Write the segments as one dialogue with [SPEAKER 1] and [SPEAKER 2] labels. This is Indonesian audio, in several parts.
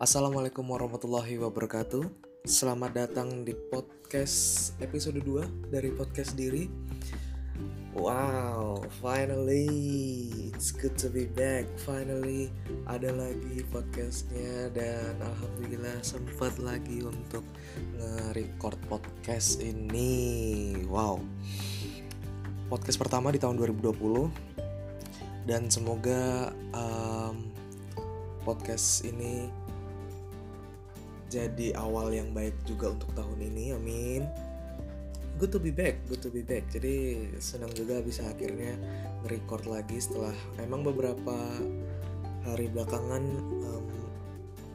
[SPEAKER 1] Assalamualaikum warahmatullahi wabarakatuh. Selamat datang di podcast episode 2 dari podcast diri. Wow, finally It's good to be back. Finally ada lagi podcastnya Dan Alhamdulillah sempat lagi untuk nge-record podcast ini. Wow. Podcast pertama di tahun 2020 Dan semoga um, podcast ini jadi awal yang baik juga untuk tahun ini amin. Good to be back good to be back. Jadi senang juga bisa akhirnya nge-record lagi setelah emang beberapa hari belakangan um,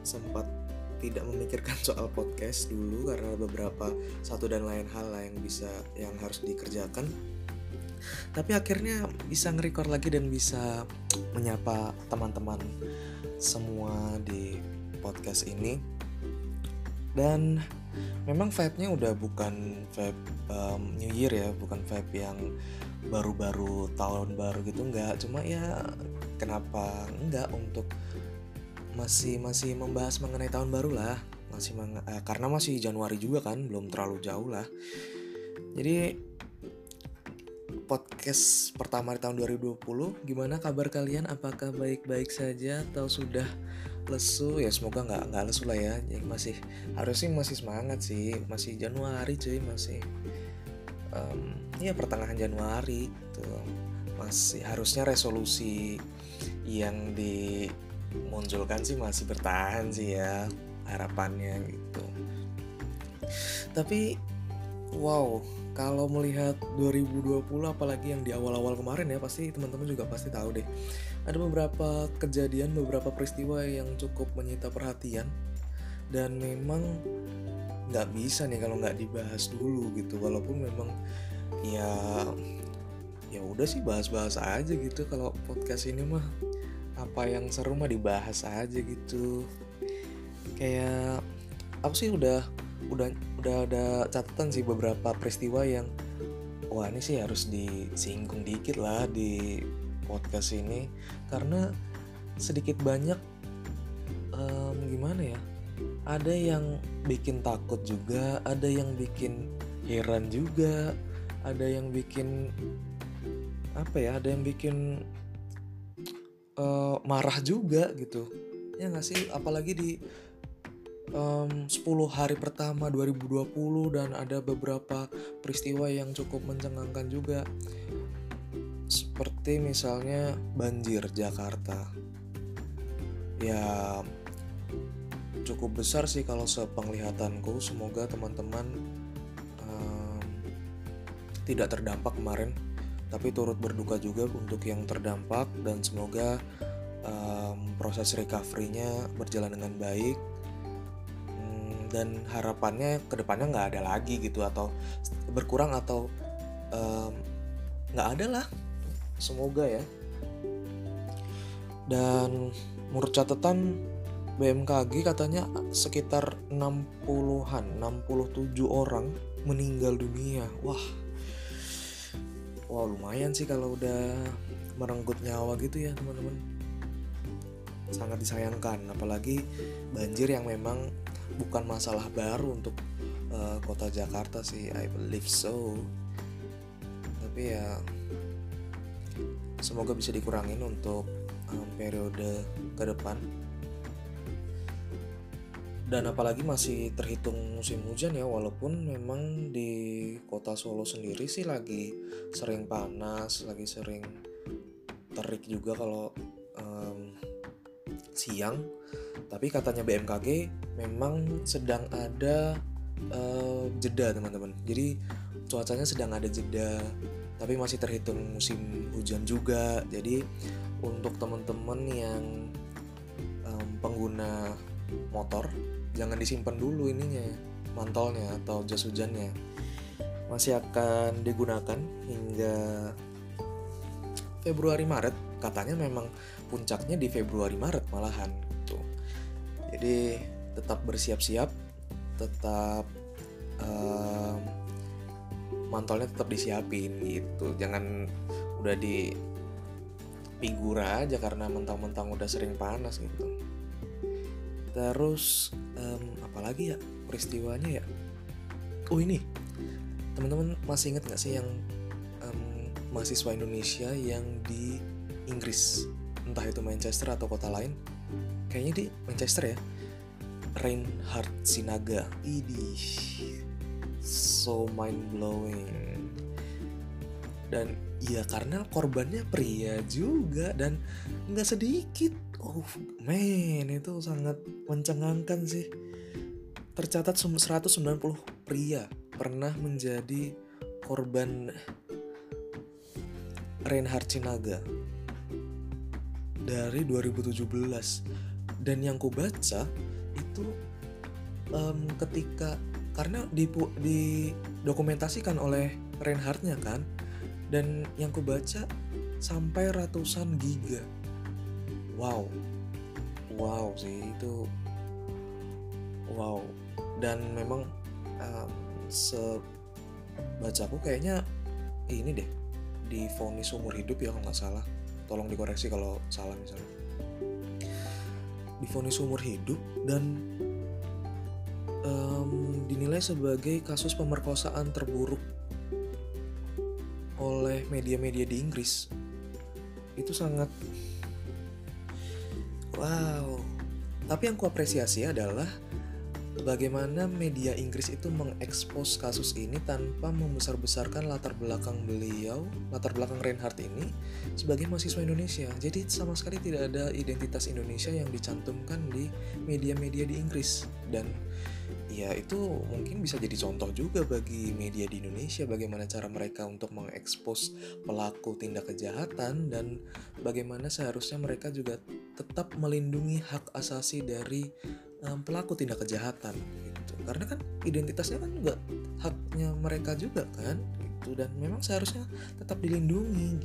[SPEAKER 1] sempat tidak memikirkan soal podcast dulu karena beberapa satu dan lain hal lah yang bisa yang harus dikerjakan. Tapi akhirnya bisa nge-record lagi dan bisa menyapa teman-teman semua di podcast ini dan memang vibe-nya udah bukan vibe um, New Year ya bukan vibe yang baru-baru tahun baru gitu nggak cuma ya kenapa enggak untuk masih masih membahas mengenai tahun baru lah. Masih eh, karena masih Januari juga kan belum terlalu jauh lah. Jadi podcast pertama di tahun 2020 gimana kabar kalian? Apakah baik-baik saja atau sudah lesu? Ya semoga nggak nggak lesu lah ya. Jadi masih harusnya masih semangat sih. Masih Januari cuy. Masih um, ya pertengahan Januari tuh. Masih harusnya resolusi yang dimunculkan sih masih bertahan sih ya harapannya gitu. Tapi wow kalau melihat 2020 apalagi yang di awal-awal kemarin ya pasti teman-teman juga pasti tahu deh. Ada beberapa kejadian beberapa peristiwa yang cukup menyita perhatian. Dan memang nggak bisa nih kalau nggak dibahas dulu gitu. Walaupun memang ya ya udah sih bahas-bahas aja gitu. Kalau podcast ini mah apa yang seru mah dibahas aja gitu. Kayak aku sih udah udah udah ada catatan sih beberapa peristiwa yang wah ini sih harus disinggung dikit lah di podcast ini. Karena sedikit banyak um, gimana ya ada yang bikin takut juga ada yang bikin heran juga ada yang bikin apa ya ada yang bikin uh, marah juga gitu. Ya nggak sih? Apalagi di um, 10 hari pertama 2020 dan ada beberapa peristiwa yang cukup mencengangkan juga. Seperti misalnya banjir Jakarta. Ya cukup besar sih kalau sepenglihatanku. Semoga teman-teman um, tidak terdampak kemarin tapi turut berduka juga untuk yang terdampak. Dan semoga um, proses recovery-nya berjalan dengan baik dan harapannya ke depannya nggak ada lagi gitu atau berkurang atau nggak um, ada lah. Semoga ya. Dan menurut catatan BMKG katanya sekitar 60-an 67 orang meninggal dunia. Wah. Wah lumayan sih kalau udah merenggut nyawa gitu ya teman-teman. Sangat disayangkan apalagi banjir yang memang bukan masalah baru untuk uh, kota Jakarta sih I believe so. Tapi ya semoga bisa dikurangin untuk um, periode ke depan. Dan apalagi masih terhitung musim hujan ya walaupun memang di kota Solo sendiri sih lagi sering panas lagi sering terik juga kalau um, siang tapi katanya BMKG memang sedang ada uh, jeda teman-teman. Jadi cuacanya sedang ada jeda tapi masih terhitung musim hujan juga. Jadi untuk teman-teman yang um, pengguna motor jangan disimpan dulu ininya mantolnya atau jas hujannya. Masih akan digunakan hingga Februari Maret katanya memang puncaknya di Februari Maret malahan jadi tetap bersiap-siap tetap um, mantolnya tetap disiapin gitu. Jangan udah di figura aja karena mentang-mentang udah sering panas gitu. Terus um, apalagi ya peristiwanya ya? Oh ini. Teman-teman masih ingat nggak sih yang um, mahasiswa Indonesia yang di Inggris entah itu Manchester atau kota lain kayaknya di Manchester ya Reinhard Sinaga. Ini so mind blowing dan ya karena korbannya pria juga dan nggak sedikit. Oh man itu sangat mencengangkan sih. Tercatat 190 pria pernah menjadi korban Reinhard Sinaga dari 2017 dan yang ku baca itu um, ketika karena di dokumentasikan oleh Reinhardnya kan dan yang ku baca sampai ratusan giga. Wow. Wow sih itu wow. Dan memang um, sebacaku kayaknya ini deh di vonis umur hidup ya kalau nggak salah tolong dikoreksi kalau salah misalnya. Difonis umur hidup dan um, dinilai sebagai kasus pemerkosaan terburuk oleh media-media di Inggris. Itu sangat wow. Tapi yang kuapresiasi adalah bagaimana media Inggris itu mengekspos kasus ini tanpa membesar-besarkan latar belakang beliau, latar belakang Reinhardt ini sebagai mahasiswa Indonesia. Jadi sama sekali tidak ada identitas Indonesia yang dicantumkan di media-media di Inggris dan ya itu mungkin bisa jadi contoh juga bagi media di Indonesia bagaimana cara mereka untuk mengekspos pelaku tindak kejahatan dan bagaimana seharusnya mereka juga tetap melindungi hak asasi dari um, pelaku tindak kejahatan gitu. Karena kan identitasnya kan juga haknya mereka juga kan gitu. Dan memang seharusnya tetap dilindungi.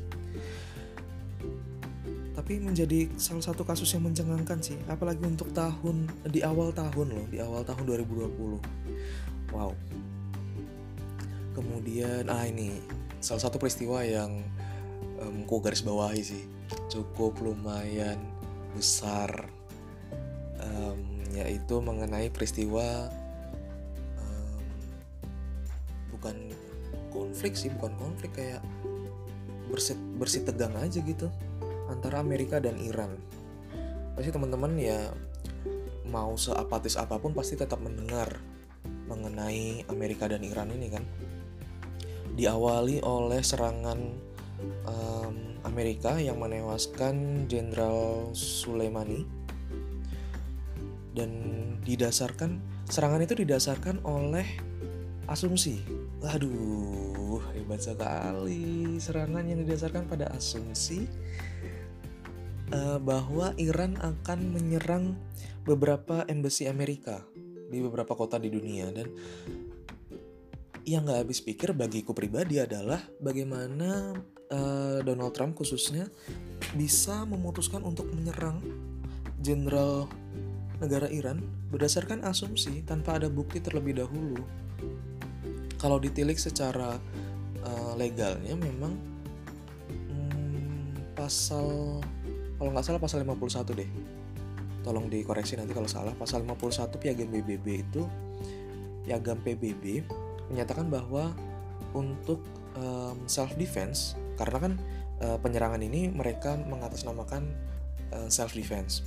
[SPEAKER 1] Tapi menjadi salah satu kasus yang mencengangkan sih apalagi untuk tahun di awal tahun loh di awal tahun 2020 wow. Kemudian ah ini salah satu peristiwa yang um, ku garis bawahi sih. Cukup lumayan besar um, yaitu mengenai peristiwa um, bukan konflik sih bukan konflik kayak bersih bersih tegang aja gitu antara Amerika dan Iran. Pasti teman-teman ya mau seapatis apa pun pasti tetap mendengar mengenai Amerika dan Iran ini kan. Diawali oleh serangan um, Amerika yang menewaskan Jenderal Soleimani dan didasarkan serangan itu didasarkan oleh asumsi. Waduh, hebat sekali serangan yang didasarkan pada asumsi uh, bahwa Iran akan menyerang beberapa embassy Amerika di beberapa kota di dunia dan yang nggak habis pikir bagiku pribadi adalah bagaimana uh, Donald Trump khususnya bisa memutuskan untuk menyerang Jenderal negara Iran berdasarkan asumsi tanpa ada bukti terlebih dahulu. Kalau ditilik secara uh, legalnya memang hmm, pasal kalau nggak salah pasal 51 deh. Tolong dikoreksi nanti kalau salah. Pasal 51 Piagam PBB itu Piagam PBB menyatakan bahwa untuk um, self defense karena kan uh, penyerangan ini mereka mengatasnamakan uh, self defense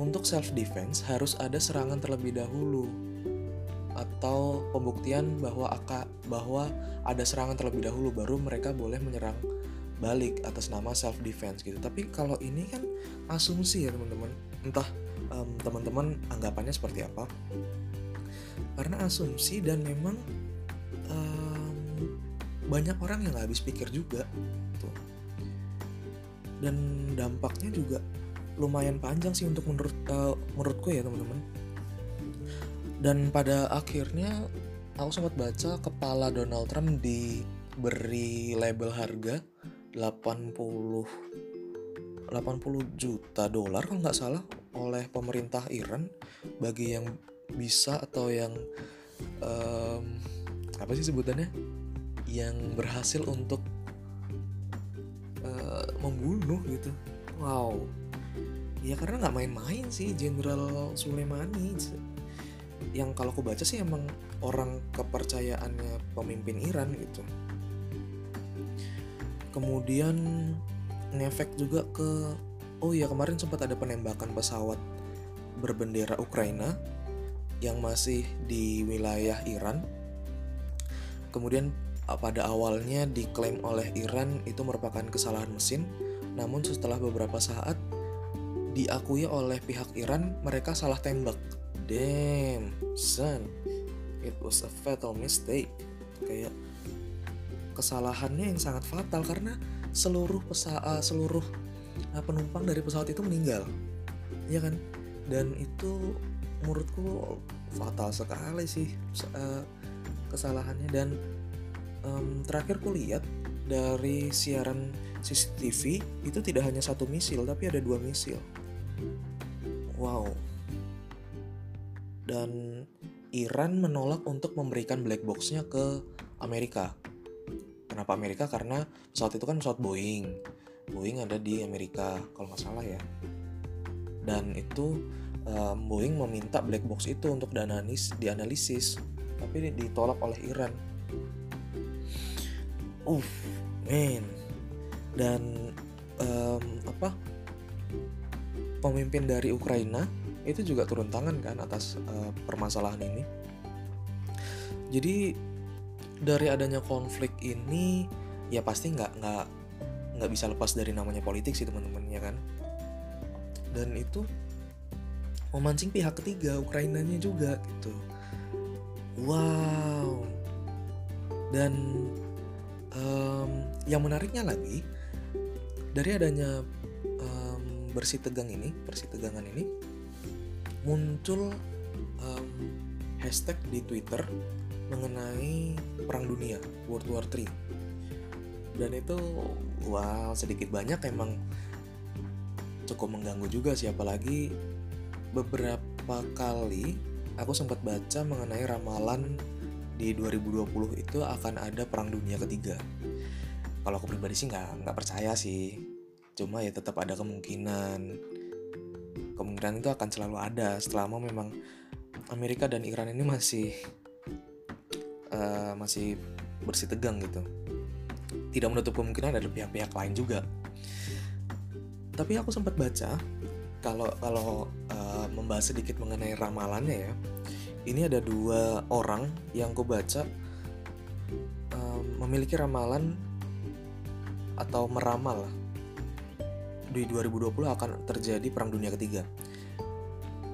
[SPEAKER 1] untuk self defense harus ada serangan terlebih dahulu atau pembuktian bahwa aka, bahwa ada serangan terlebih dahulu baru mereka boleh menyerang balik atas nama self defense gitu. Tapi kalau ini kan asumsi ya teman-teman. Entah um, teman-teman anggapannya seperti apa. Karena asumsi dan memang um, banyak orang yang nggak habis pikir juga tuh. Dan dampaknya juga lumayan panjang sih untuk menurut uh, menurutku ya teman-teman. Dan pada akhirnya aku sempat baca kepala Donald Trump diberi label harga 80 80 juta dolar kalau nggak salah oleh pemerintah Iran. Bagi yang bisa atau yang um, apa sih sebutannya? Yang berhasil untuk uh, membunuh gitu. Wow ya karena nggak main-main sih Jenderal Sulaimani yang kalau aku baca sih emang orang kepercayaannya pemimpin Iran gitu. Kemudian ngefek juga ke oh ya kemarin sempat ada penembakan pesawat berbendera Ukraina yang masih di wilayah Iran. Kemudian pada awalnya diklaim oleh Iran itu merupakan kesalahan mesin. Namun setelah beberapa saat diakui oleh pihak Iran mereka salah tembak. Damn, son, it was a fatal mistake. Kayak kesalahannya yang sangat fatal karena seluruh pesa uh, seluruh uh, penumpang dari pesawat itu meninggal, ya kan? Dan itu menurutku fatal sekali sih uh, kesalahannya dan um, terakhir ku lihat dari siaran CCTV itu tidak hanya satu misil tapi ada dua misil Wow. Dan Iran menolak untuk memberikan black boxnya ke Amerika. Kenapa Amerika? Karena pesawat itu kan pesawat Boeing. Boeing ada di Amerika, kalau nggak salah ya. Dan itu um, Boeing meminta black box itu untuk dianalis, dianalisis, tapi ditolak oleh Iran. Uff, man. Dan um, apa? Pemimpin dari Ukraina itu juga turun tangan kan atas uh, permasalahan ini. Jadi dari adanya konflik ini ya pasti nggak nggak nggak bisa lepas dari namanya politik sih teman-teman ya kan. Dan itu memancing pihak ketiga Ukrainanya juga gitu. Wow. Dan um, yang menariknya lagi dari adanya bersih tegang ini bersih tegangan ini muncul um, hashtag di Twitter mengenai perang dunia World War 3 dan itu wow sedikit banyak emang cukup mengganggu juga sih apalagi beberapa kali aku sempat baca mengenai ramalan di 2020 itu akan ada perang dunia ketiga. Kalau aku pribadi sih nggak nggak percaya sih cuma ya tetap ada kemungkinan. Kemungkinan itu akan selalu ada selama memang Amerika dan Iran ini masih uh, masih bersih tegang gitu. Tidak menutup kemungkinan ada pihak-pihak lain juga. Tapi aku sempat baca kalau kalau uh, membahas sedikit mengenai ramalannya ya ini ada dua orang yang aku baca uh, memiliki ramalan atau meramal di 2020 akan terjadi perang dunia ketiga.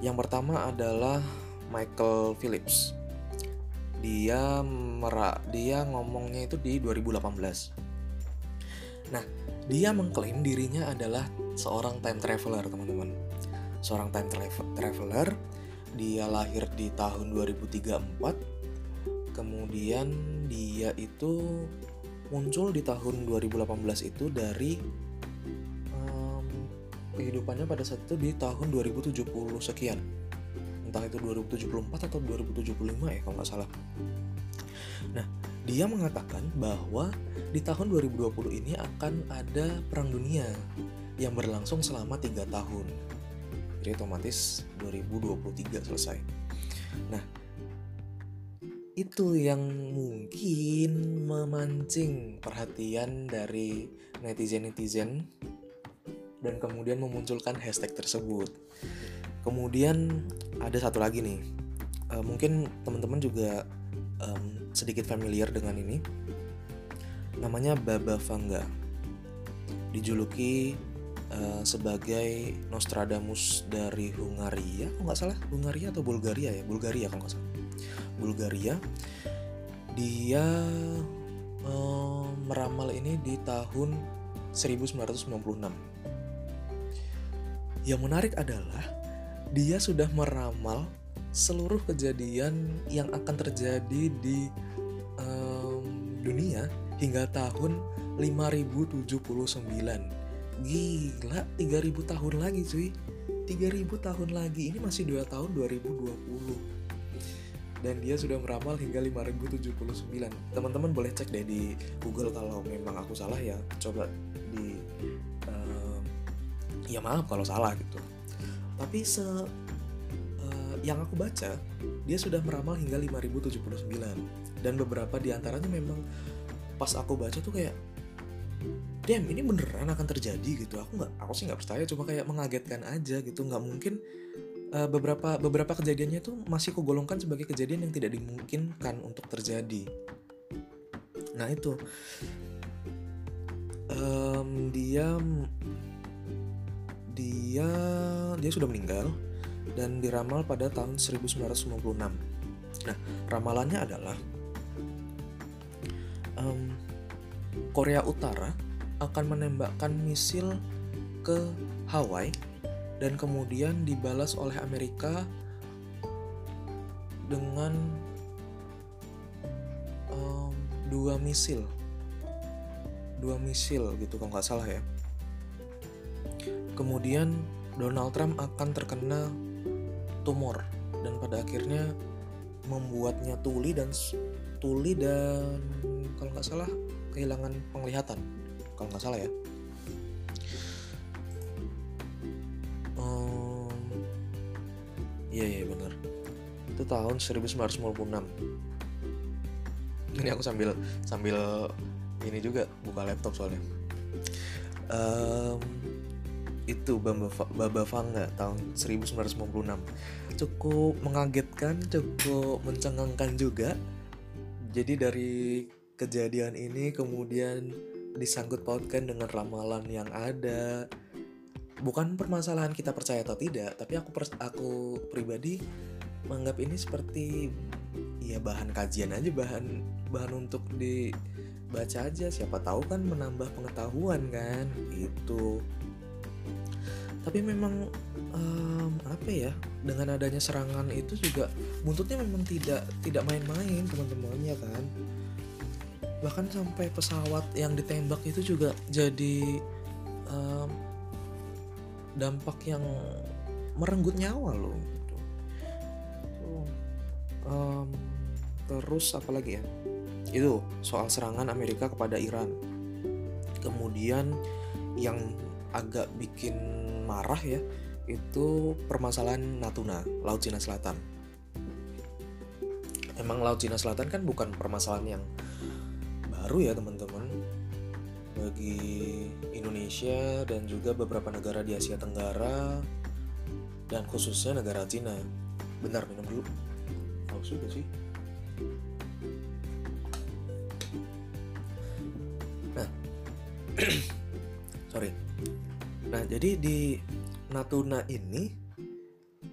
[SPEAKER 1] Yang pertama adalah Michael Phillips. Dia merak dia ngomongnya itu di 2018. Nah, dia mengklaim dirinya adalah seorang time traveler, teman-teman. Seorang time traveler, dia lahir di tahun 2034. Kemudian dia itu muncul di tahun 2018 itu dari kehidupannya pada saat itu di tahun 2070 sekian. Entah itu 2074 atau 2075 ya kalau nggak salah. Nah dia mengatakan bahwa di tahun 2020 ini akan ada perang dunia yang berlangsung selama tiga tahun. Jadi otomatis 2023 selesai. Nah itu yang mungkin memancing perhatian dari netizen-netizen dan kemudian memunculkan hashtag tersebut. Kemudian ada satu lagi nih, uh, mungkin teman-teman juga um, sedikit familiar dengan ini. Namanya Baba Vanga, dijuluki uh, sebagai Nostradamus dari Hungaria, kalau nggak salah Hungaria atau Bulgaria ya, Bulgaria kalau nggak salah. Bulgaria, dia uh, meramal ini di tahun 1996 yang menarik adalah dia sudah meramal seluruh kejadian yang akan terjadi di um, dunia hingga tahun 5079. Gila, 3000 tahun lagi cuy. 3000 tahun lagi. Ini masih 2 tahun 2020 dan dia sudah meramal hingga 5079. Teman-teman boleh cek deh di Google kalau memang aku salah ya. Coba di ya maaf kalau salah gitu. Tapi se uh, yang aku baca dia sudah meramal hingga 5079 dan beberapa di antaranya memang pas aku baca tuh kayak damn ini beneran akan terjadi gitu. Aku nggak aku sih nggak percaya cuma kayak mengagetkan aja gitu. Nggak mungkin uh, beberapa beberapa kejadiannya tuh masih kugolongkan sebagai kejadian yang tidak dimungkinkan untuk terjadi. Nah itu. Um, dia dia dia sudah meninggal dan diramal pada tahun 1996 nah ramalannya adalah um, Korea Utara akan menembakkan misil ke Hawaii dan kemudian dibalas oleh Amerika dengan um, dua misil. Dua misil gitu kalau nggak salah ya kemudian Donald Trump akan terkena tumor dan pada akhirnya membuatnya tuli dan tuli dan kalau nggak salah kehilangan penglihatan kalau nggak salah ya. Um, iya iya benar. Itu tahun 1956 ini aku sambil sambil ini juga buka laptop soalnya. Um, itu Baba, Vanga tahun 1956 cukup mengagetkan cukup mencengangkan juga. Jadi dari kejadian ini kemudian disangkut pautkan dengan ramalan yang ada. Bukan permasalahan kita percaya atau tidak tapi aku aku pribadi menganggap ini seperti ya bahan kajian aja bahan bahan untuk dibaca aja. Siapa tahu kan menambah pengetahuan kan itu tapi memang um, apa ya dengan adanya serangan itu juga buntutnya memang tidak tidak main-main teman-temannya kan? Bahkan sampai pesawat yang ditembak itu juga jadi um, dampak yang merenggut nyawa loh um, terus apa lagi ya? Itu soal serangan Amerika kepada Iran. Kemudian yang agak bikin marah ya itu permasalahan Natuna Laut Cina Selatan emang Laut Cina Selatan kan bukan permasalahan yang baru ya teman-teman bagi Indonesia dan juga beberapa negara di Asia Tenggara dan khususnya negara Cina. Bentar minum dulu. Haus juga sih. Nah, sorry. Nah jadi di Natuna ini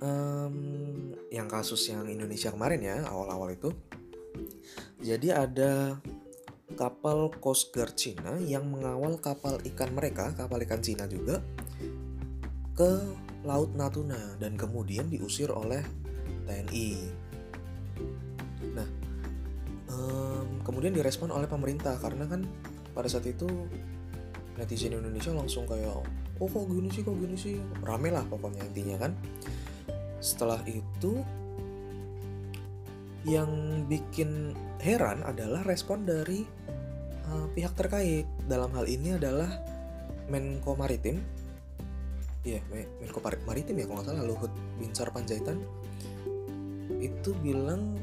[SPEAKER 1] um, yang kasus yang Indonesia kemarin ya awal-awal itu jadi ada kapal Coast Guard Cina yang mengawal kapal ikan mereka, kapal ikan Cina juga, ke Laut Natuna dan kemudian diusir oleh TNI. Nah, um, kemudian direspon oleh pemerintah karena kan pada saat itu netizen Indonesia langsung kayak, oh kok gini sih, kok gini sih, rame lah pokoknya intinya kan. Setelah itu yang bikin heran adalah respon dari uh, pihak terkait. Dalam hal ini adalah Menko Maritim. Iya, yeah, Menko Maritim ya kalau nggak salah Luhut Binsar Panjaitan itu bilang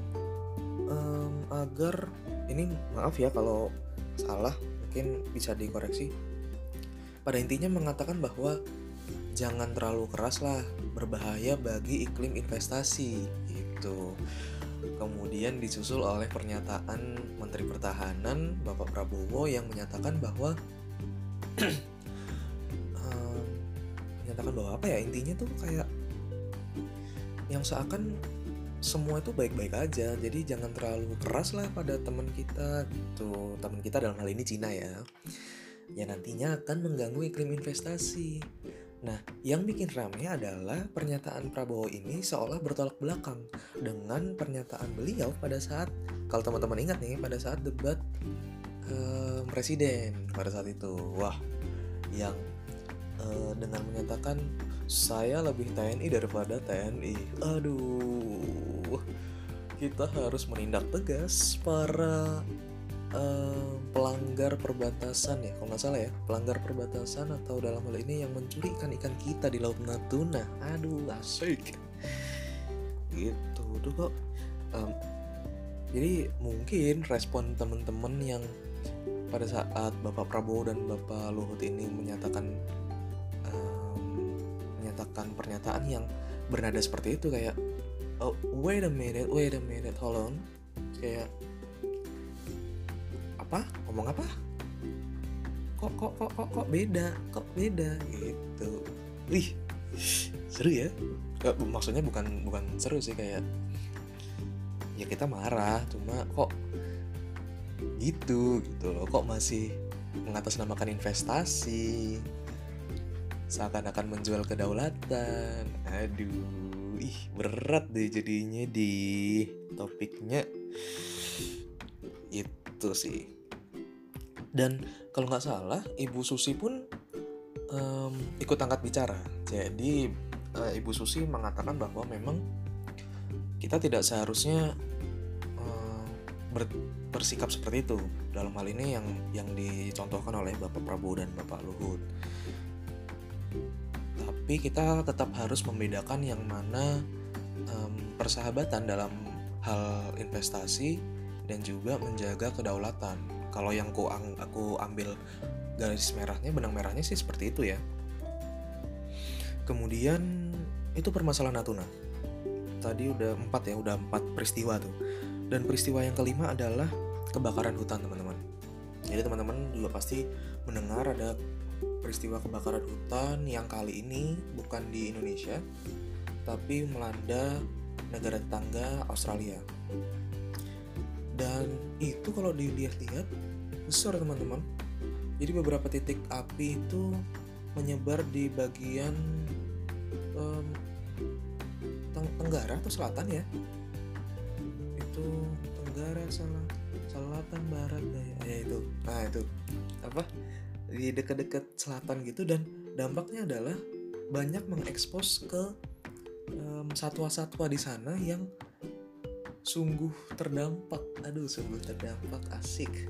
[SPEAKER 1] um, agar ini maaf ya kalau salah mungkin bisa dikoreksi. Pada intinya mengatakan bahwa jangan terlalu keras lah berbahaya bagi iklim investasi itu kemudian disusul oleh pernyataan Menteri Pertahanan Bapak Prabowo yang menyatakan bahwa um, menyatakan bahwa apa ya intinya tuh kayak yang seakan semua itu baik-baik aja jadi jangan terlalu keras lah pada teman kita tuh teman kita dalam hal ini Cina ya ya nantinya akan mengganggu iklim investasi Nah, yang bikin rame adalah pernyataan Prabowo ini seolah bertolak belakang dengan pernyataan beliau pada saat, kalau teman-teman ingat nih, pada saat debat presiden pada saat itu. Wah, yang uh, dengan menyatakan saya lebih TNI daripada TNI. Aduh, kita harus menindak tegas para uh, pelanggar perbatasan ya kalau nggak salah ya pelanggar perbatasan atau dalam hal ini yang mencuri ikan-ikan kita di laut Natuna. Aduh asik. Gitu tuh kok um, jadi mungkin respon temen-temen yang pada saat Bapak Prabowo dan Bapak Luhut ini menyatakan um, menyatakan pernyataan yang bernada seperti itu kayak oh wait a minute wait a minute hold on. Kayak apa? Ngomong apa? Kok kok kok kok kok beda? Kok beda? Gitu. Wih seru ya. Maksudnya bukan bukan seru sih kayak ya kita marah cuma kok gitu gitu loh. Kok masih mengatasnamakan investasi seakan-akan menjual kedaulatan. Aduh ih berat deh jadinya di topiknya. Itu sih dan kalau nggak salah ibu Susi pun um, ikut angkat bicara jadi uh, ibu Susi mengatakan bahwa memang kita tidak seharusnya ber, bersikap seperti itu dalam hal ini yang yang dicontohkan oleh Bapak Prabowo dan Bapak Luhut. Tapi kita tetap harus membedakan yang mana um, persahabatan dalam hal investasi dan juga menjaga kedaulatan. Kalau yang aku, aku ambil garis merahnya, benang merahnya sih seperti itu ya. Kemudian itu permasalahan Natuna. Tadi udah empat ya udah empat peristiwa tuh. Dan peristiwa yang kelima adalah kebakaran hutan teman-teman. Jadi teman-teman juga pasti mendengar ada peristiwa kebakaran hutan yang kali ini bukan di Indonesia tapi melanda negara tetangga Australia. Dan itu kalau dilihat-lihat besar teman-teman. Jadi beberapa titik api itu menyebar di bagian um, tenggara atau selatan ya? Itu tenggara salah selatan barat daya ya itu. Nah itu. Apa? Di dekat-dekat selatan gitu dan dampaknya adalah banyak mengekspos ke satwa-satwa um, di sana yang sungguh terdampak. Aduh sungguh terdampak. Asik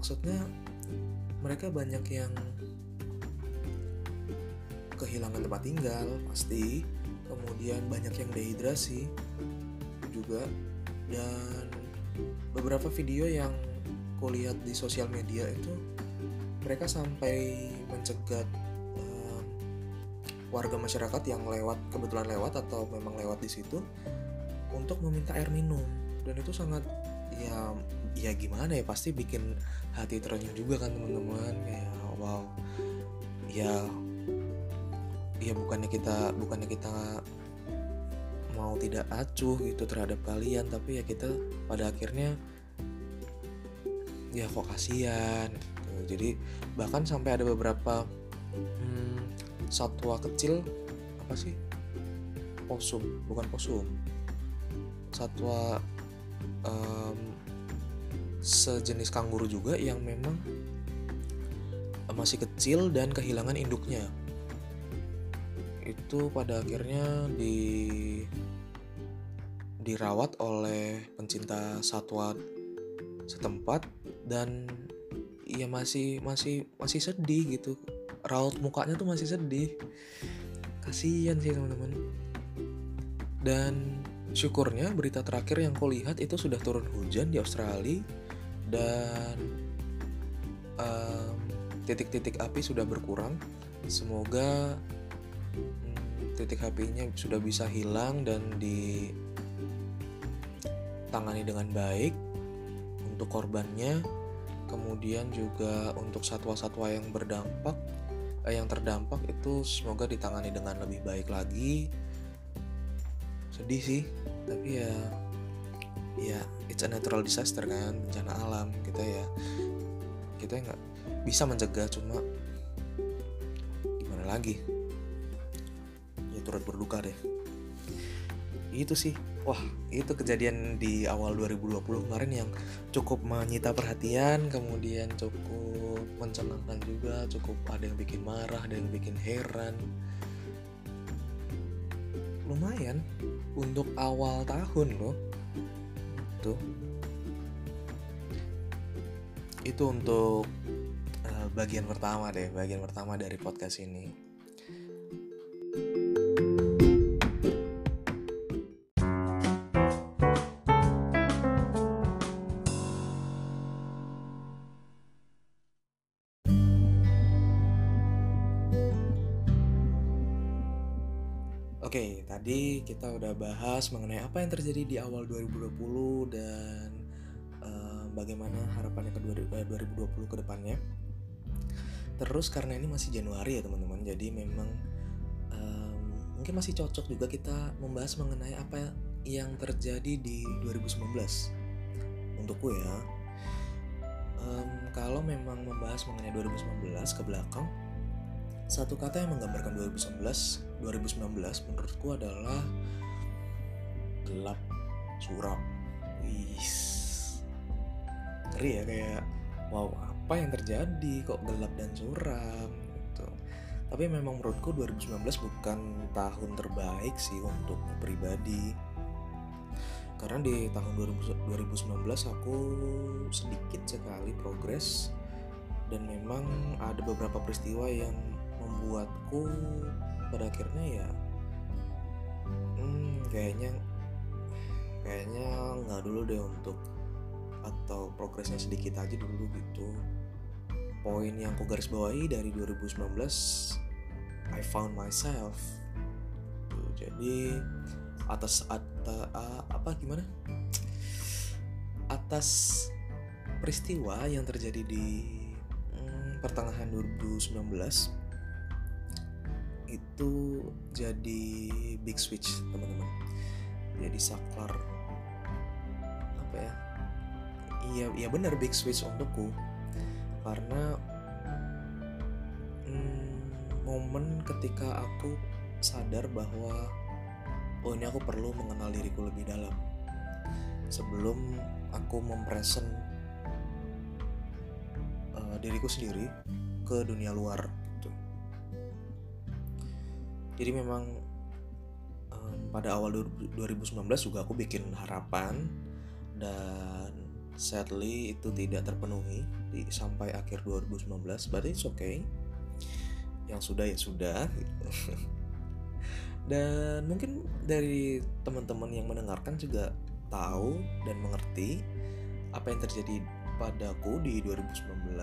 [SPEAKER 1] maksudnya mereka banyak yang kehilangan tempat tinggal pasti. Kemudian banyak yang dehidrasi juga. Dan beberapa video yang kulihat di sosial media itu mereka sampai mencegat um, warga masyarakat yang lewat kebetulan lewat atau memang lewat di situ untuk meminta air minum. Dan itu sangat ya ya gimana ya pasti bikin hati terenyuh juga kan teman-teman. Kayak wow. Ya ya bukannya kita bukannya kita mau tidak acuh gitu terhadap kalian tapi ya kita pada akhirnya ya kok kasihan gitu. jadi bahkan sampai ada beberapa hmm, satwa kecil apa sih? Posum bukan posum. Satwa um, sejenis kanguru juga yang memang masih kecil dan kehilangan induknya. Itu pada akhirnya di dirawat oleh pencinta satwa setempat dan ya masih masih masih sedih gitu. Raut mukanya tuh masih sedih. Kasihan sih teman-teman. Dan syukurnya berita terakhir yang kau lihat itu sudah turun hujan di Australia dan titik-titik um, api sudah berkurang. Semoga titik HP-nya sudah bisa hilang dan ditangani dengan baik untuk korbannya. Kemudian juga untuk satwa-satwa yang berdampak eh, yang terdampak itu semoga ditangani dengan lebih baik lagi. Sedih sih tapi ya ya it's a natural disaster kan bencana alam kita ya. Kita nggak bisa mencegah cuma gimana lagi? Turut berduka deh. Itu sih. Wah itu kejadian di awal 2020 kemarin yang cukup menyita perhatian kemudian cukup mencengangkan juga cukup ada yang bikin marah ada yang bikin heran. Lumayan untuk awal tahun loh itu. Itu untuk uh, bagian pertama deh bagian pertama dari podcast ini. Kita udah bahas mengenai apa yang terjadi di awal 2020 dan uh, bagaimana harapannya ke 2020 ke depannya. Terus karena ini masih Januari ya teman-teman, jadi memang um, mungkin masih cocok juga kita membahas mengenai apa yang terjadi di 2019 untukku ya. Um, kalau memang membahas mengenai 2019 ke belakang, satu kata yang menggambarkan 2019 2019 menurutku adalah gelap suram. Wis ngeri ya kayak wow apa yang terjadi? Kok gelap dan suram? Gitu. Tapi memang menurutku 2019 bukan tahun terbaik sih untuk pribadi. Karena di tahun 2019 aku sedikit sekali progres dan memang ada beberapa peristiwa yang membuatku pada akhirnya ya hmm, kayaknya kayaknya nggak dulu deh untuk atau progresnya sedikit aja dulu gitu. Poin yang aku garis bawahi dari 2019 I found myself. Jadi atas atas apa gimana? Atas peristiwa yang terjadi di hmm, pertengahan 2019 itu jadi big switch teman-teman. Jadi saklar apa ya? Iya iya benar big switch untukku. Karena hmm, momen ketika aku sadar bahwa oh ini aku perlu mengenal diriku lebih dalam. Sebelum aku mempresent uh, diriku sendiri ke dunia luar jadi memang um, pada awal 2019 juga aku bikin harapan dan sadly itu tidak terpenuhi di sampai akhir 2019 but it's okay. Yang sudah ya sudah. Dan mungkin dari teman-teman yang mendengarkan juga tahu dan mengerti apa yang terjadi padaku di 2019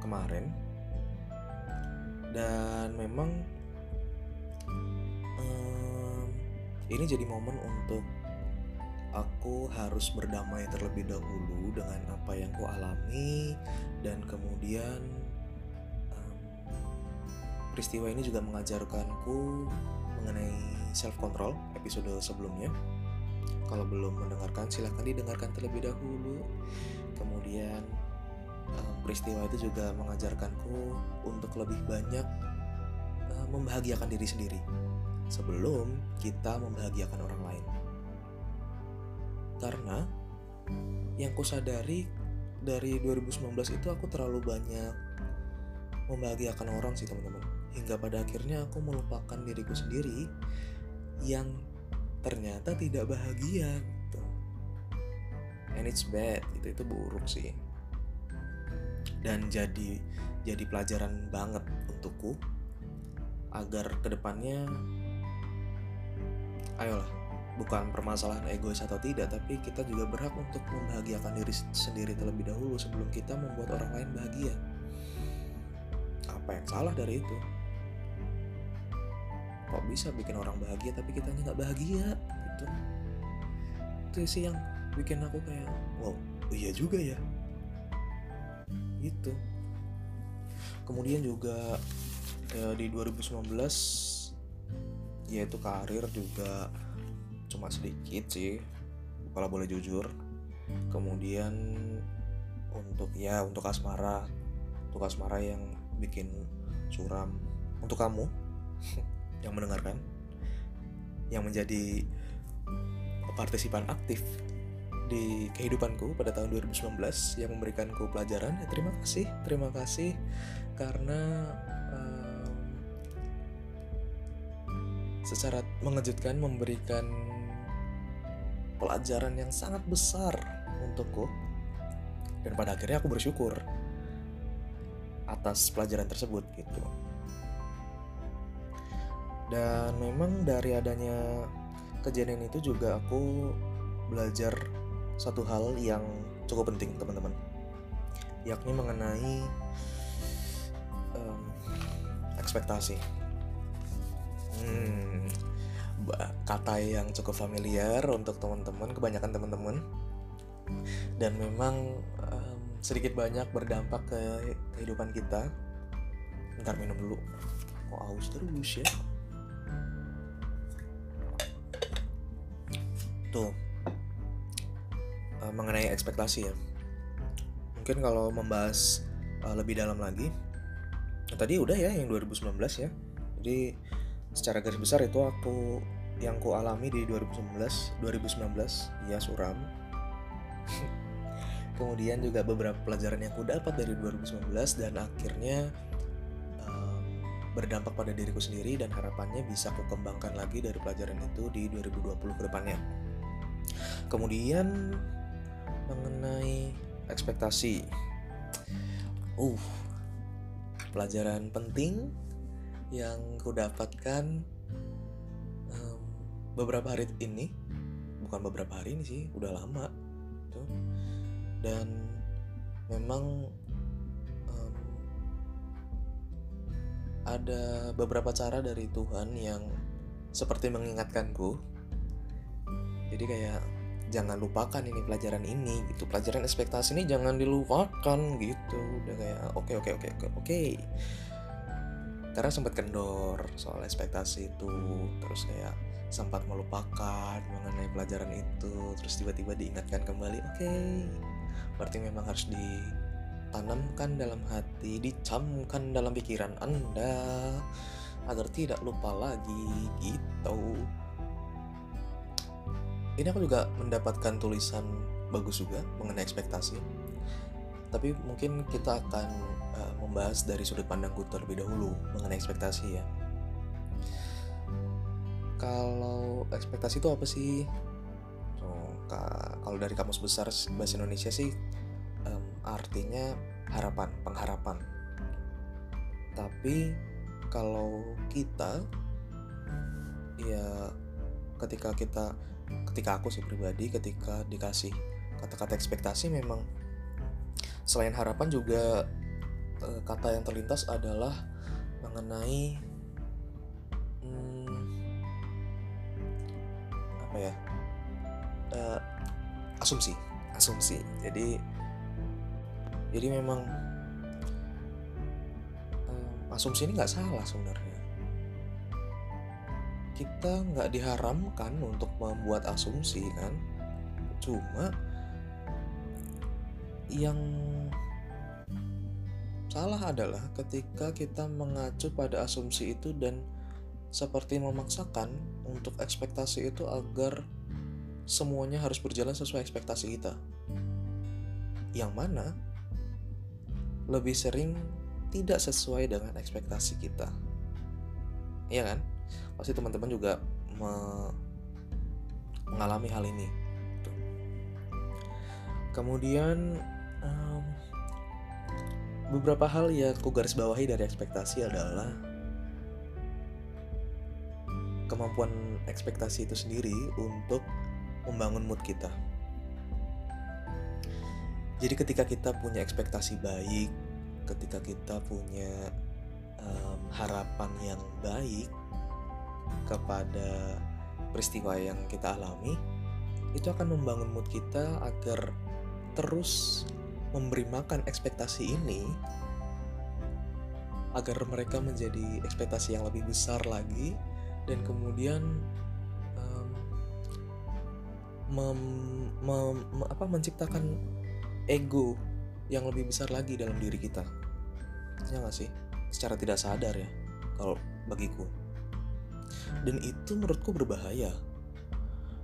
[SPEAKER 1] kemarin dan memang um, ini jadi momen untuk aku harus berdamai terlebih dahulu dengan apa yang ku alami dan kemudian um, peristiwa ini juga mengajarkanku mengenai self control episode sebelumnya. Kalau belum mendengarkan silahkan didengarkan terlebih dahulu. Kemudian peristiwa itu juga mengajarkanku untuk lebih banyak uh, membahagiakan diri sendiri sebelum kita membahagiakan orang lain. Karena yang ku sadari dari 2019 itu aku terlalu banyak membahagiakan orang sih teman-teman. Hingga pada akhirnya aku melupakan diriku sendiri yang ternyata tidak bahagia gitu. And it's bad, itu itu buruk sih dan jadi jadi pelajaran banget untukku agar ke depannya ayolah bukan permasalahan egois atau tidak tapi kita juga berhak untuk membahagiakan diri sendiri terlebih dahulu sebelum kita membuat orang lain bahagia. Apa yang salah dari itu? Kok bisa bikin orang bahagia tapi kita nggak bahagia? Gitu itu sih yang bikin aku kayak wow iya juga ya gitu. Kemudian juga ya, di 2019 yaitu karir juga cuma sedikit sih kalau boleh jujur. Kemudian untuk ya untuk asmara untuk asmara yang bikin suram untuk kamu yang mendengarkan yang menjadi partisipan aktif di kehidupanku pada tahun 2019 yang memberikanku pelajaran. Ya terima kasih terima kasih karena um, secara mengejutkan memberikan pelajaran yang sangat besar untukku. Dan pada akhirnya aku bersyukur atas pelajaran tersebut gitu. Dan memang dari adanya kejadian itu juga aku belajar satu hal yang cukup penting teman-teman. Yakni mengenai um, ekspektasi. Hmm, kata yang cukup familiar untuk teman-teman kebanyakan teman-teman. Dan memang um, sedikit banyak berdampak ke kehidupan kita. Ntar minum dulu. Kok aus terus ya? Tuh mengenai ekspektasi ya. Mungkin kalau membahas uh, lebih dalam lagi tadi udah ya yang 2019 ya. Jadi secara garis besar itu aku yang ku alami di 2019 2019 ya suram. Kemudian juga beberapa pelajaran yang ku dapat dari 2019 dan akhirnya um, berdampak pada diriku sendiri dan harapannya bisa ku kembangkan lagi dari pelajaran itu di 2020 ke depannya. Kemudian mengenai ekspektasi. Uh pelajaran penting yang ku dapatkan um, beberapa hari ini. Bukan beberapa hari ini sih udah lama tuh dan memang um, ada beberapa cara dari Tuhan yang seperti mengingatkanku. Jadi kayak jangan lupakan ini pelajaran ini gitu. Pelajaran ekspektasi ini jangan dilupakan gitu. Udah kayak oke okay, oke okay, oke okay, oke oke. Karena sempat kendor soal ekspektasi itu. Terus kayak sempat melupakan mengenai pelajaran itu. Terus tiba-tiba diingatkan kembali oke. Okay, berarti memang harus ditanamkan dalam hati dicamkan dalam pikiran anda agar tidak lupa lagi gitu ini aku juga mendapatkan tulisan bagus juga mengenai ekspektasi. Tapi mungkin kita akan uh, membahas dari sudut pandangku terlebih dahulu mengenai ekspektasi ya. Kalau ekspektasi itu apa sih? Oh, kalau dari kamus besar bahasa Indonesia sih um, artinya harapan pengharapan. Tapi kalau kita ya ketika kita ketika aku sih pribadi ketika dikasih kata-kata ekspektasi memang selain harapan juga eh, kata yang terlintas adalah mengenai hmm, apa ya uh, asumsi asumsi. Jadi jadi memang um, asumsi ini nggak salah sebenarnya kita nggak diharamkan untuk membuat asumsi kan cuma yang salah adalah ketika kita mengacu pada asumsi itu dan seperti memaksakan untuk ekspektasi itu agar semuanya harus berjalan sesuai ekspektasi kita. Yang mana lebih sering tidak sesuai dengan ekspektasi kita. Iya kan? Pasti teman-teman juga me mengalami hal ini kemudian um, beberapa hal yang aku garis bawahi dari ekspektasi adalah kemampuan ekspektasi itu sendiri untuk membangun mood kita. Jadi ketika kita punya ekspektasi baik, ketika kita punya um, harapan yang baik, kepada peristiwa yang kita alami itu akan membangun mood kita agar terus memberi makan ekspektasi ini agar mereka menjadi ekspektasi yang lebih besar lagi dan kemudian um, mem, mem, apa menciptakan ego yang lebih besar lagi dalam diri kita. Ya nggak sih? Secara tidak sadar ya kalau bagiku dan itu menurutku berbahaya.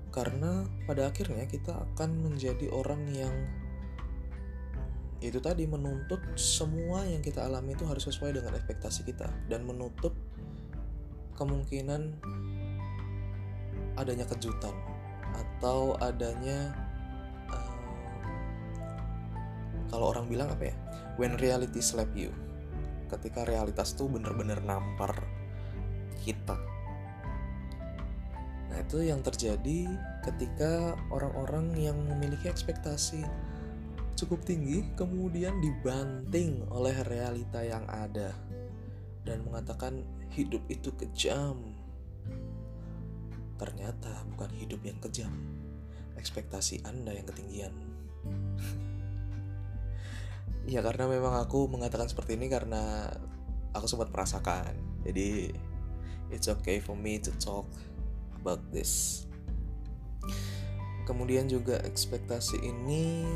[SPEAKER 1] Karena pada akhirnya kita akan menjadi orang yang itu tadi menuntut semua yang kita alami itu harus sesuai dengan ekspektasi kita. Dan menutup kemungkinan adanya kejutan atau adanya uh, kalau orang bilang apa ya? When reality slap you. Ketika realitas tuh bener-bener nampar kita itu yang terjadi ketika orang-orang yang memiliki ekspektasi cukup tinggi kemudian dibanting oleh realita yang ada dan mengatakan hidup itu kejam. Ternyata bukan hidup yang kejam ekspektasi anda yang ketinggian. Ya karena memang aku mengatakan seperti ini karena aku sempat merasakan. Jadi it's okay for me to talk about this. Kemudian juga ekspektasi ini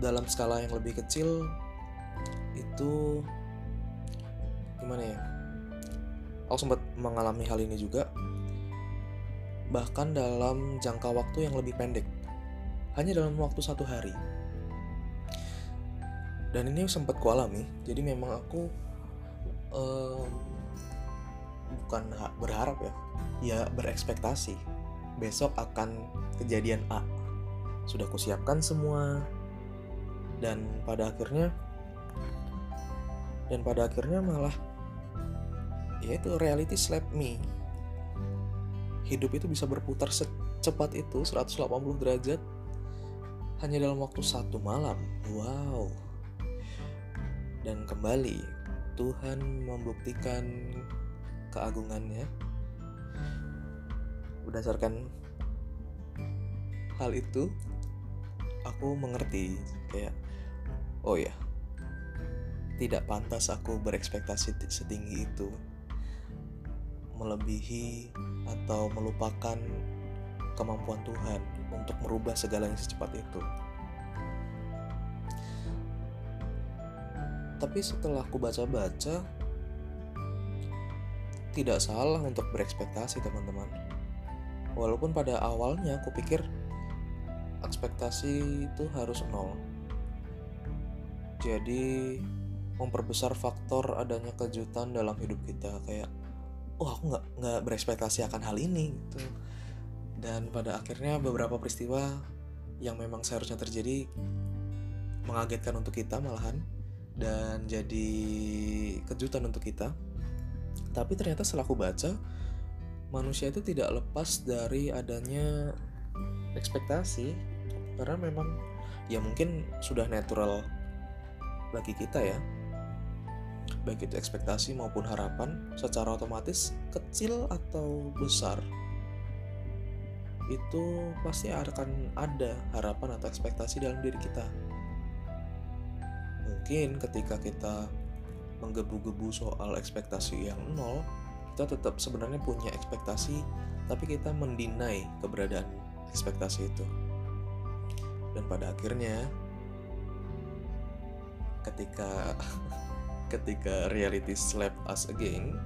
[SPEAKER 1] dalam skala yang lebih kecil itu gimana ya? Aku sempat mengalami hal ini juga. Bahkan dalam jangka waktu yang lebih pendek. Hanya dalam waktu satu hari. Dan ini sempat kualami jadi memang aku um, bukan berharap ya ya berekspektasi. Besok akan kejadian A. Sudah kusiapkan semua. Dan pada akhirnya dan pada akhirnya malah yaitu reality slap me. Hidup itu bisa berputar secepat itu 180 derajat hanya dalam waktu satu malam. Wow. Dan kembali Tuhan membuktikan keagungannya berdasarkan hal itu aku mengerti kayak oh ya tidak pantas aku berekspektasi setinggi itu melebihi atau melupakan kemampuan Tuhan untuk merubah segalanya secepat itu. Tapi setelah aku baca-baca, tidak salah untuk berekspektasi teman-teman. Walaupun pada awalnya aku pikir ekspektasi itu harus nol. Jadi memperbesar faktor adanya kejutan dalam hidup kita kayak oh aku nggak nggak berekspektasi akan hal ini gitu dan pada akhirnya beberapa peristiwa yang memang seharusnya terjadi mengagetkan untuk kita malahan dan jadi kejutan untuk kita. Tapi ternyata setelah aku baca, manusia itu tidak lepas dari adanya ekspektasi. Karena memang ya mungkin sudah natural bagi kita ya. Baik itu ekspektasi maupun harapan secara otomatis kecil atau besar itu pasti akan ada harapan atau ekspektasi dalam diri kita. Mungkin ketika kita menggebu-gebu soal ekspektasi yang nol, kita tetap sebenarnya punya ekspektasi, tapi kita mendinai keberadaan ekspektasi itu. Dan pada akhirnya, ketika ketika reality slap us again,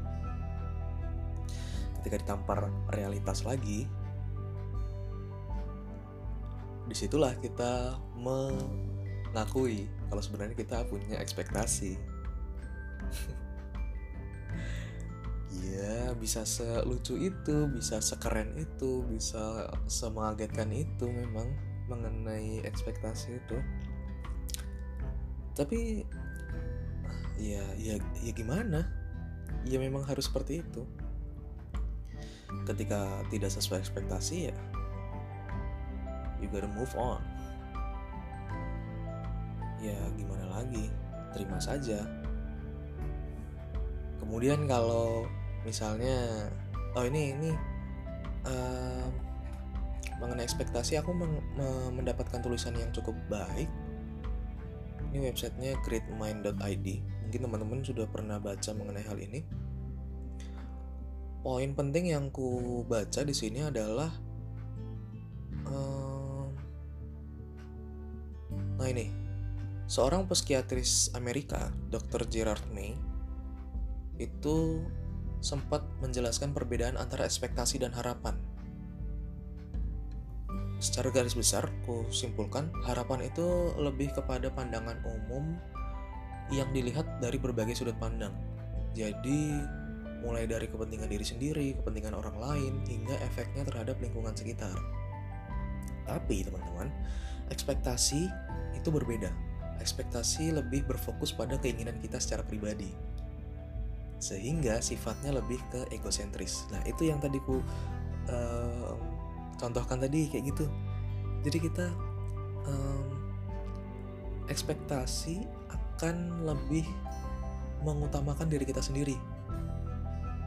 [SPEAKER 1] ketika ditampar realitas lagi, di situlah kita mengakui kalau sebenarnya kita punya ekspektasi ya bisa selucu itu bisa sekeren itu bisa semengagetkan itu memang mengenai ekspektasi itu. Tapi ya ya ya gimana? Ya memang harus seperti itu. Ketika tidak sesuai ekspektasi ya you gotta move on. Ya gimana lagi? Terima saja kemudian kalau misalnya oh ini ini uh, mengenai ekspektasi aku men mendapatkan tulisan yang cukup baik ini websitenya greatmind.id mungkin teman-teman sudah pernah baca mengenai hal ini poin penting yang ku baca di sini adalah uh, nah ini Seorang psikiatris Amerika, Dr. Gerard May, itu sempat menjelaskan perbedaan antara ekspektasi dan harapan. Secara garis besar, ku simpulkan, harapan itu lebih kepada pandangan umum yang dilihat dari berbagai sudut pandang. Jadi, mulai dari kepentingan diri sendiri, kepentingan orang lain, hingga efeknya terhadap lingkungan sekitar. Tapi, teman-teman, ekspektasi itu berbeda ekspektasi lebih berfokus pada keinginan kita secara pribadi sehingga sifatnya lebih ke egosentris. Nah itu yang tadi ku uh, contohkan tadi kayak gitu. Jadi kita um, ekspektasi akan lebih mengutamakan diri kita sendiri.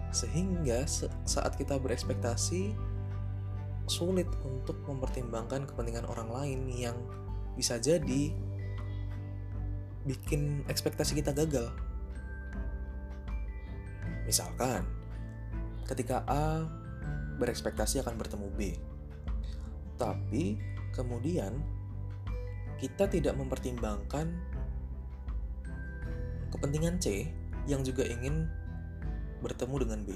[SPEAKER 1] Sehingga saat kita berekspektasi sulit untuk mempertimbangkan kepentingan orang lain yang bisa jadi bikin ekspektasi kita gagal. Misalkan, ketika A berekspektasi akan bertemu B, tapi kemudian kita tidak mempertimbangkan kepentingan C yang juga ingin bertemu dengan B.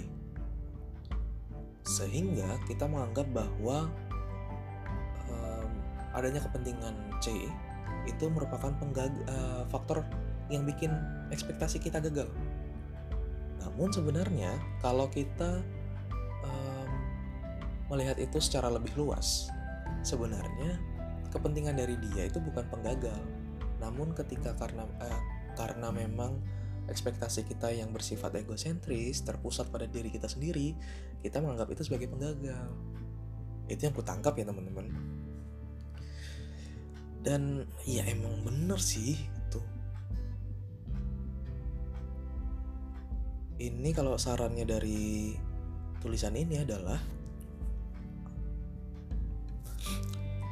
[SPEAKER 1] Sehingga kita menganggap bahwa um, adanya kepentingan C itu merupakan penggag uh, faktor yang bikin ekspektasi kita gagal. Namun sebenarnya kalau kita um, melihat itu secara lebih luas, sebenarnya kepentingan dari dia itu bukan penggagal. Namun ketika karena uh, karena memang ekspektasi kita yang bersifat egosentris, terpusat pada diri kita sendiri, kita menganggap itu sebagai penggagal. Itu yang kutangkap ya teman-teman. Dan ya emang bener sih Ini kalau sarannya dari tulisan ini adalah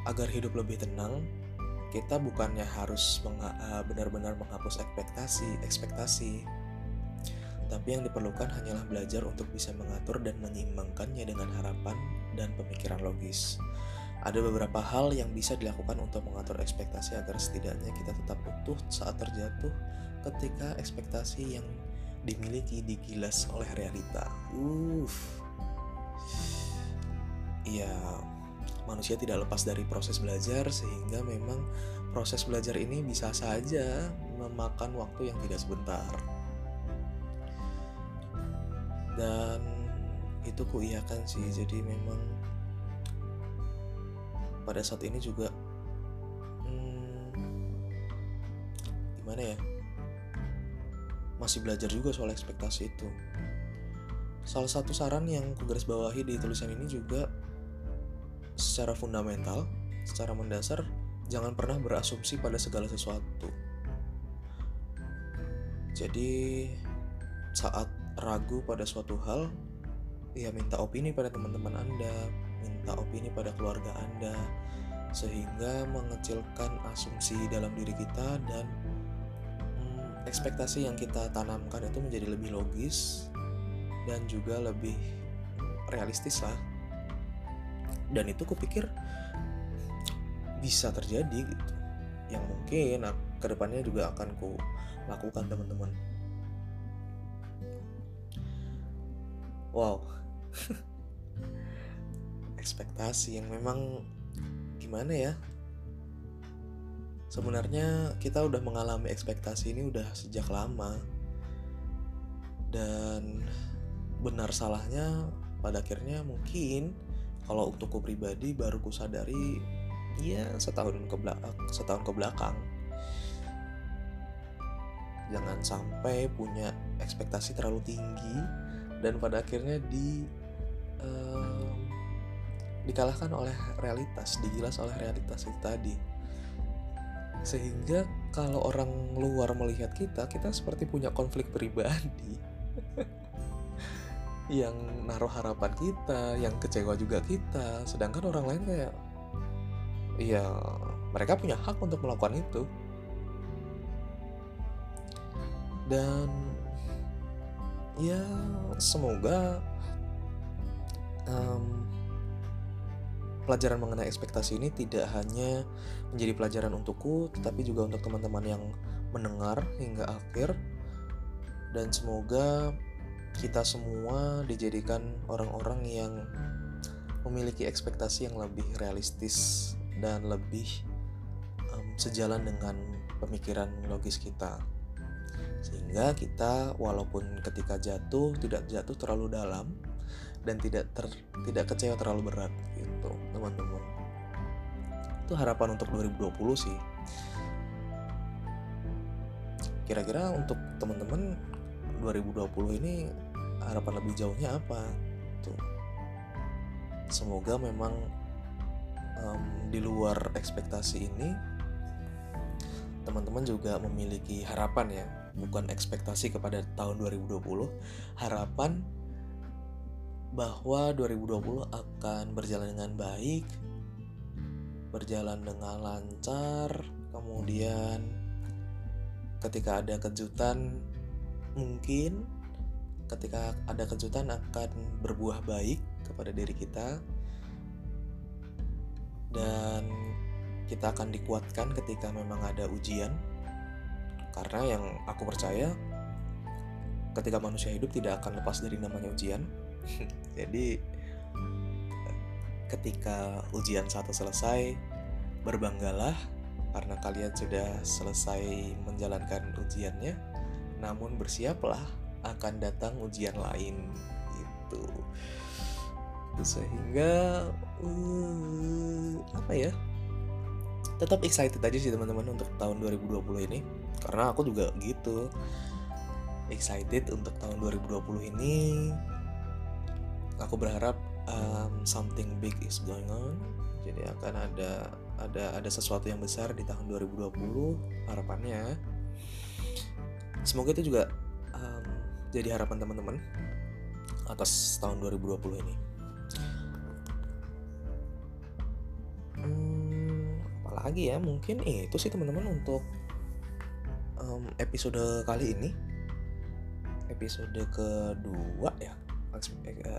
[SPEAKER 1] agar hidup lebih tenang, kita bukannya harus eh, benar-benar menghapus ekspektasi, ekspektasi. Tapi yang diperlukan hanyalah belajar untuk bisa mengatur dan menyeimbangkannya dengan harapan dan pemikiran logis. Ada beberapa hal yang bisa dilakukan untuk mengatur ekspektasi agar setidaknya kita tetap utuh saat terjatuh ketika ekspektasi yang dimiliki digilas oleh realita. Uff. Ya, manusia tidak lepas dari proses belajar sehingga memang proses belajar ini bisa saja memakan waktu yang tidak sebentar. Dan itu kuiyakan sih, jadi memang pada saat ini juga hmm, gimana ya masih belajar juga soal ekspektasi itu. Salah satu saran yang kugarisbawahi di tulisan ini juga secara fundamental, secara mendasar, jangan pernah berasumsi pada segala sesuatu. Jadi, saat ragu pada suatu hal, ya minta opini pada teman-teman Anda, minta opini pada keluarga Anda, sehingga mengecilkan asumsi dalam diri kita dan ekspektasi yang kita tanamkan itu menjadi lebih logis dan juga lebih realistis lah. Dan itu kupikir bisa terjadi gitu. Yang mungkin ke depannya juga akan ku lakukan teman-teman. Wow. Ekspektasi yang memang gimana ya sebenarnya kita udah mengalami ekspektasi ini udah sejak lama. Dan benar salahnya pada akhirnya mungkin kalau untukku pribadi baru ku sadari ya setahun ke belakang setahun ke belakang. Jangan sampai punya ekspektasi terlalu tinggi dan pada akhirnya di uh, dikalahkan oleh realitas digilas oleh realitas itu tadi sehingga kalau orang luar melihat kita kita seperti punya konflik pribadi yang naruh harapan kita, yang kecewa juga kita, sedangkan orang lain kayak ya mereka punya hak untuk melakukan itu. Dan ya semoga um, pelajaran mengenai ekspektasi ini tidak hanya menjadi pelajaran untukku, tetapi juga untuk teman-teman yang mendengar hingga akhir. Dan semoga kita semua dijadikan orang-orang yang memiliki ekspektasi yang lebih realistis dan lebih um, sejalan dengan pemikiran logis kita sehingga kita walaupun ketika jatuh tidak jatuh terlalu dalam dan tidak ter, tidak kecewa terlalu berat gitu teman-teman. Itu harapan untuk 2020 sih. Kira-kira untuk teman-teman 2020 ini harapan lebih jauhnya apa? Tuh. Semoga memang um, di luar ekspektasi ini teman-teman juga memiliki harapan ya. Bukan ekspektasi kepada tahun 2020 harapan bahwa 2020 akan berjalan dengan baik berjalan dengan lancar kemudian ketika ada kejutan mungkin ketika ada kejutan akan berbuah baik kepada diri kita. Dan kita akan dikuatkan ketika memang ada ujian. Karena yang aku percaya ketika manusia hidup tidak akan lepas dari namanya ujian jadi ketika ujian satu selesai berbanggalah karena kalian sudah selesai menjalankan ujiannya namun bersiaplah akan datang ujian lain gitu. Sehingga uh, apa ya tetap excited aja sih teman-teman untuk tahun 2020 ini karena aku juga gitu. Excited untuk tahun 2020 ini aku berharap um, something big is going on. Jadi akan ada ada ada sesuatu yang besar di tahun 2020 harapannya. Semoga itu juga jadi harapan teman-teman atas tahun 2020 ini. Hmm, apalagi ya mungkin itu sih teman-teman untuk um, episode kali ini. Episode kedua ya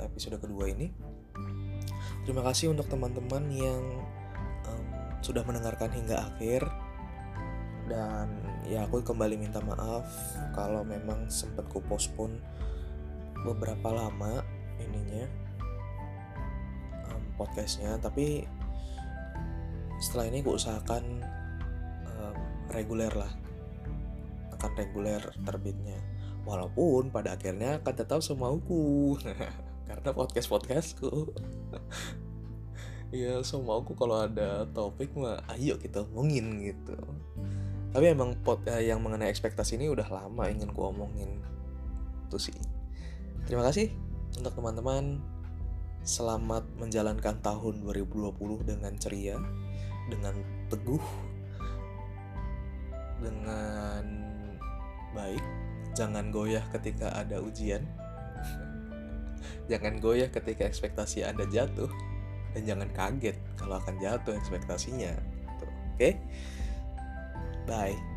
[SPEAKER 1] episode kedua ini. Terima kasih untuk teman-teman yang um, sudah mendengarkan hingga akhir. Dan ya aku kembali minta maaf kalau memang sempat ku postpone beberapa lama ininya um, podcastnya. Tapi setelah ini gue usahakan um, reguler lah akan reguler terbitnya walaupun pada akhirnya akan tetap semauku karena podcast podcastku. Ya semauku kalau ada topik mah ayo kita ngomongin gitu. Tapi emang pot eh, yang mengenai ekspektasi ini udah lama ingin ku omongin. Itu sih. Terima kasih untuk teman-teman. Selamat menjalankan tahun 2020 dengan ceria dengan teguh dengan baik jangan goyah ketika ada ujian jangan goyah ketika ekspektasi anda jatuh dan jangan kaget kalau akan jatuh ekspektasinya oke okay? Bye.